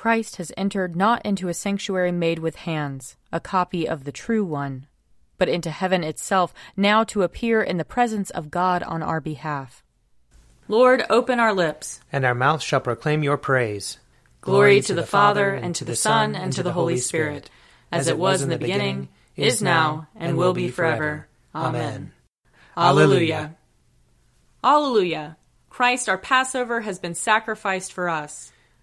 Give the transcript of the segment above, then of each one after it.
Christ has entered not into a sanctuary made with hands, a copy of the true one, but into heaven itself, now to appear in the presence of God on our behalf. Lord, open our lips, and our mouth shall proclaim your praise. Glory to the Father, and to the Son, and to the Holy Spirit, as it was in the beginning, is now, and will be forever. Amen. Alleluia. Alleluia. Christ our Passover has been sacrificed for us.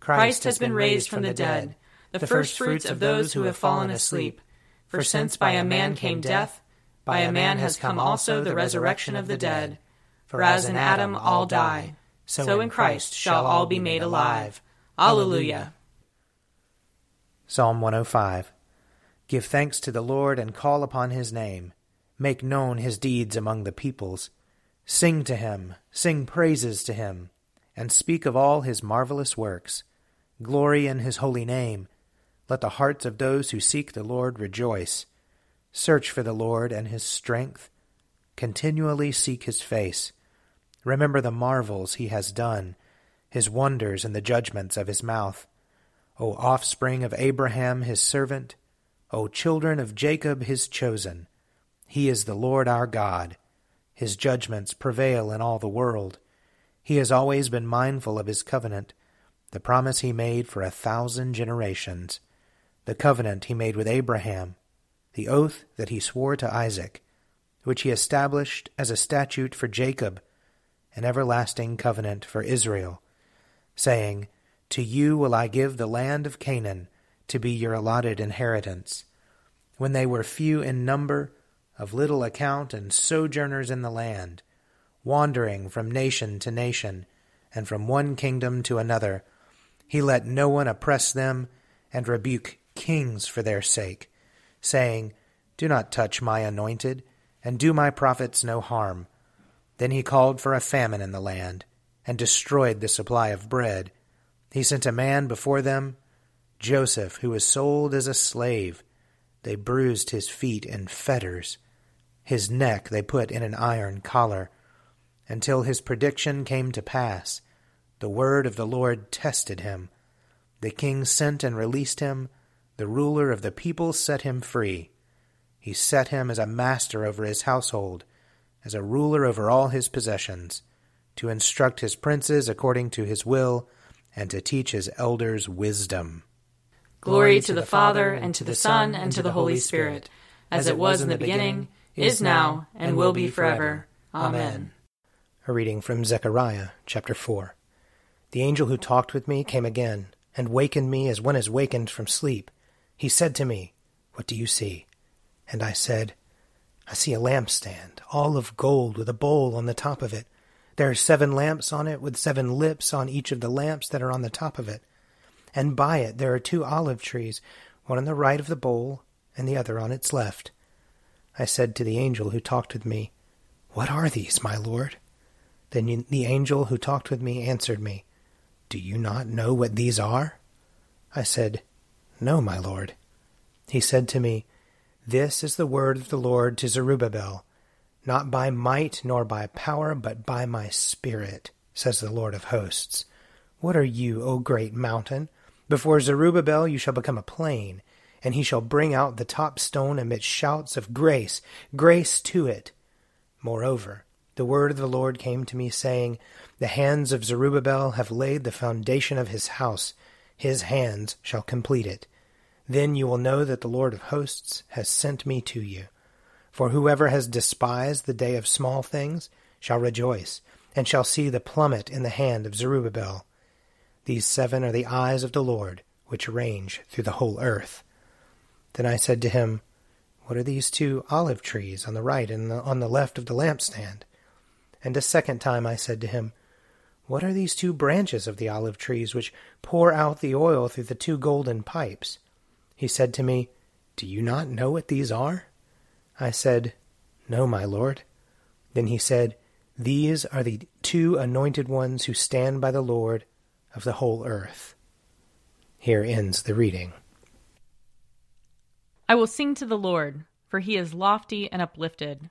Christ has been raised from the dead, the firstfruits of those who have fallen asleep. For since by a man came death, by a man has come also the resurrection of the dead. For as in Adam all die, so in Christ shall all be made alive. Alleluia. Psalm 105 Give thanks to the Lord and call upon his name. Make known his deeds among the peoples. Sing to him, sing praises to him, and speak of all his marvelous works. Glory in his holy name. Let the hearts of those who seek the Lord rejoice. Search for the Lord and his strength. Continually seek his face. Remember the marvels he has done, his wonders and the judgments of his mouth. O offspring of Abraham his servant, O children of Jacob his chosen. He is the Lord our God. His judgments prevail in all the world. He has always been mindful of his covenant, the promise he made for a thousand generations, the covenant he made with Abraham the oath that he swore to Isaac, which he established as a statute for Jacob, an everlasting covenant for Israel, saying, To you will I give the land of Canaan to be your allotted inheritance. When they were few in number, of little account, and sojourners in the land, wandering from nation to nation, and from one kingdom to another, he let no one oppress them, and rebuke kings for their sake saying, Do not touch my anointed, and do my prophets no harm. Then he called for a famine in the land, and destroyed the supply of bread. He sent a man before them, Joseph, who was sold as a slave. They bruised his feet in fetters. His neck they put in an iron collar, until his prediction came to pass. The word of the Lord tested him. The king sent and released him the ruler of the people set him free. He set him as a master over his household, as a ruler over all his possessions, to instruct his princes according to his will, and to teach his elders wisdom. Glory to the Father, and to the Son, and to the Holy Spirit, as it was in the beginning, is now, and will be forever. Amen. A reading from Zechariah chapter 4. The angel who talked with me came again, and wakened me as one is wakened from sleep. He said to me, What do you see? And I said, I see a lampstand, all of gold, with a bowl on the top of it. There are seven lamps on it, with seven lips on each of the lamps that are on the top of it. And by it there are two olive trees, one on the right of the bowl, and the other on its left. I said to the angel who talked with me, What are these, my lord? Then the angel who talked with me answered me, Do you not know what these are? I said, no, my lord. He said to me, This is the word of the Lord to Zerubbabel, not by might nor by power, but by my spirit, says the Lord of hosts. What are you, O great mountain? Before Zerubbabel you shall become a plain, and he shall bring out the top stone amidst shouts of grace, grace to it. Moreover, the word of the Lord came to me, saying, The hands of Zerubbabel have laid the foundation of his house, his hands shall complete it. Then you will know that the Lord of hosts has sent me to you. For whoever has despised the day of small things shall rejoice, and shall see the plummet in the hand of Zerubbabel. These seven are the eyes of the Lord, which range through the whole earth. Then I said to him, What are these two olive trees on the right and on the left of the lampstand? And a second time I said to him, What are these two branches of the olive trees which pour out the oil through the two golden pipes? He said to me, Do you not know what these are? I said, No, my lord. Then he said, These are the two anointed ones who stand by the Lord of the whole earth. Here ends the reading. I will sing to the Lord, for he is lofty and uplifted.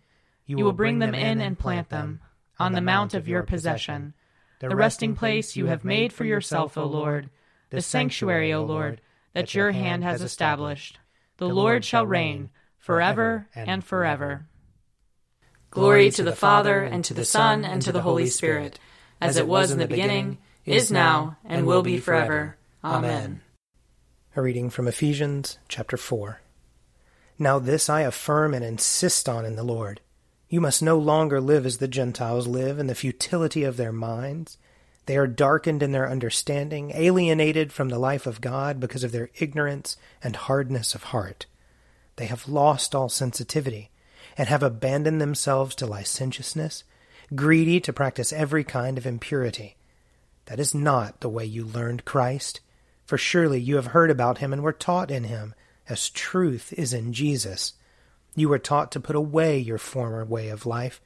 You will bring them in and plant them on the mount of your possession, the resting place you have made for yourself, O Lord, the sanctuary, O Lord, that your hand has established. The Lord shall reign forever and forever. Glory to the Father, and to the Son, and to the Holy Spirit, as it was in the beginning, is now, and will be forever. Amen. A reading from Ephesians chapter 4. Now this I affirm and insist on in the Lord. You must no longer live as the Gentiles live in the futility of their minds. They are darkened in their understanding, alienated from the life of God because of their ignorance and hardness of heart. They have lost all sensitivity and have abandoned themselves to licentiousness, greedy to practice every kind of impurity. That is not the way you learned Christ, for surely you have heard about him and were taught in him, as truth is in Jesus. You were taught to put away your former way of life,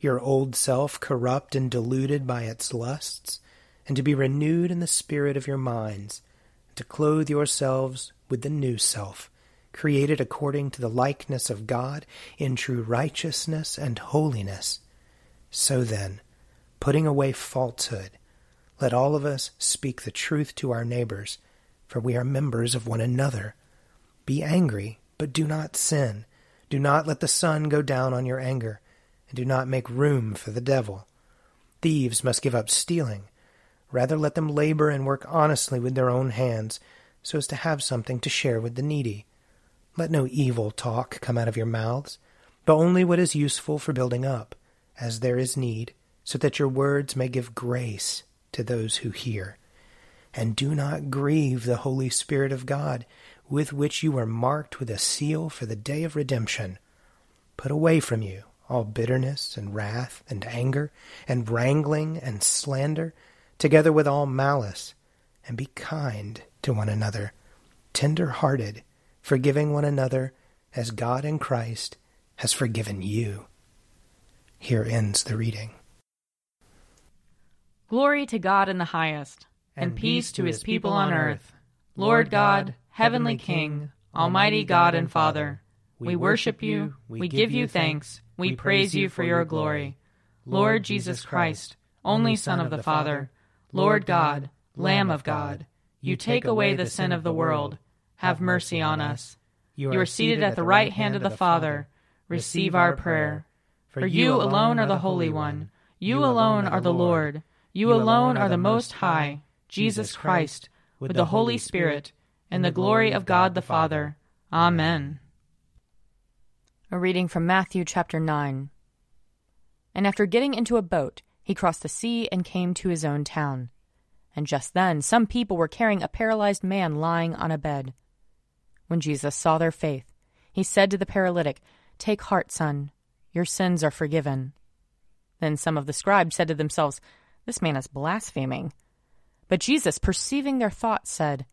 your old self corrupt and deluded by its lusts, and to be renewed in the spirit of your minds, and to clothe yourselves with the new self created according to the likeness of God in true righteousness and holiness. So then, putting away falsehood, let all of us speak the truth to our neighbors, for we are members of one another. Be angry, but do not sin. Do not let the sun go down on your anger, and do not make room for the devil. Thieves must give up stealing. Rather let them labor and work honestly with their own hands, so as to have something to share with the needy. Let no evil talk come out of your mouths, but only what is useful for building up, as there is need, so that your words may give grace to those who hear. And do not grieve the Holy Spirit of God, with which you are marked with a seal for the day of redemption. Put away from you all bitterness and wrath and anger and wrangling and slander, together with all malice, and be kind to one another, tender hearted forgiving one another as God in Christ has forgiven you. Here ends the reading. Glory to God in the highest, and, and peace to his people on earth. Lord God, heavenly King, almighty God and Father, we worship you, we give you thanks, we praise you for your glory. Lord Jesus Christ, only Son of the Father, Lord God, Lamb of God, you take away the sin of the world have mercy on us. You are seated at the right hand of the Father. Receive our prayer. For you alone are the Holy One. You alone are the Lord. You alone are the Most High, Jesus Christ, with the Holy Spirit, in the glory of God the Father. Amen. A reading from Matthew chapter 9. And after getting into a boat, he crossed the sea and came to his own town. And just then some people were carrying a paralyzed man lying on a bed. When Jesus saw their faith, he said to the paralytic, Take heart, son, your sins are forgiven. Then some of the scribes said to themselves, This man is blaspheming. But Jesus, perceiving their thoughts, said,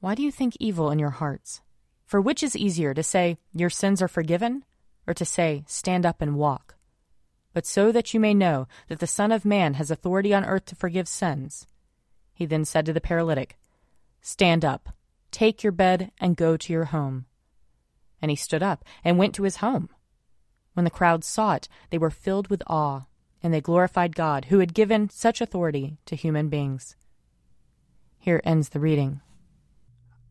Why do you think evil in your hearts? For which is easier, to say, Your sins are forgiven, or to say, Stand up and walk? but so that you may know that the Son of Man has authority on earth to forgive sins. He then said to the paralytic, Stand up, take your bed, and go to your home. And he stood up and went to his home. When the crowd saw it, they were filled with awe, and they glorified God, who had given such authority to human beings. Here ends the reading.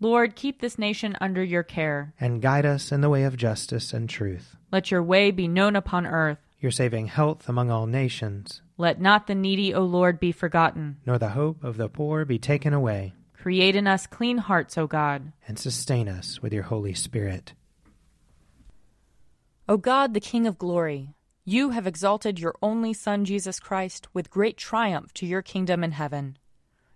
Lord, keep this nation under your care. And guide us in the way of justice and truth. Let your way be known upon earth. Your saving health among all nations. Let not the needy, O Lord, be forgotten. Nor the hope of the poor be taken away. Create in us clean hearts, O God. And sustain us with your Holy Spirit. O God, the King of glory, you have exalted your only Son, Jesus Christ, with great triumph to your kingdom in heaven.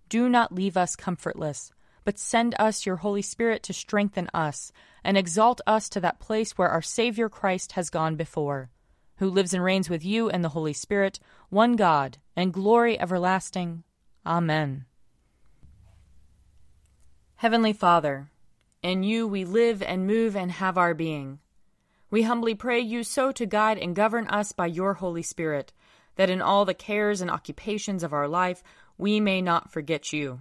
Do not leave us comfortless, but send us your Holy Spirit to strengthen us and exalt us to that place where our Savior Christ has gone before, who lives and reigns with you and the Holy Spirit, one God, and glory everlasting. Amen. Heavenly Father, in you we live and move and have our being. We humbly pray you so to guide and govern us by your Holy Spirit, that in all the cares and occupations of our life we may not forget you,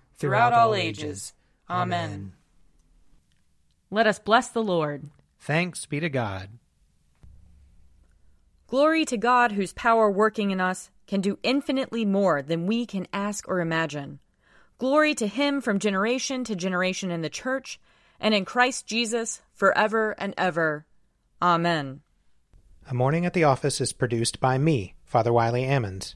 throughout all ages. Amen. Let us bless the Lord. Thanks be to God. Glory to God, whose power working in us can do infinitely more than we can ask or imagine. Glory to Him from generation to generation in the church and in Christ Jesus forever and ever. Amen. A Morning at the Office is produced by me, Father Wiley Ammons.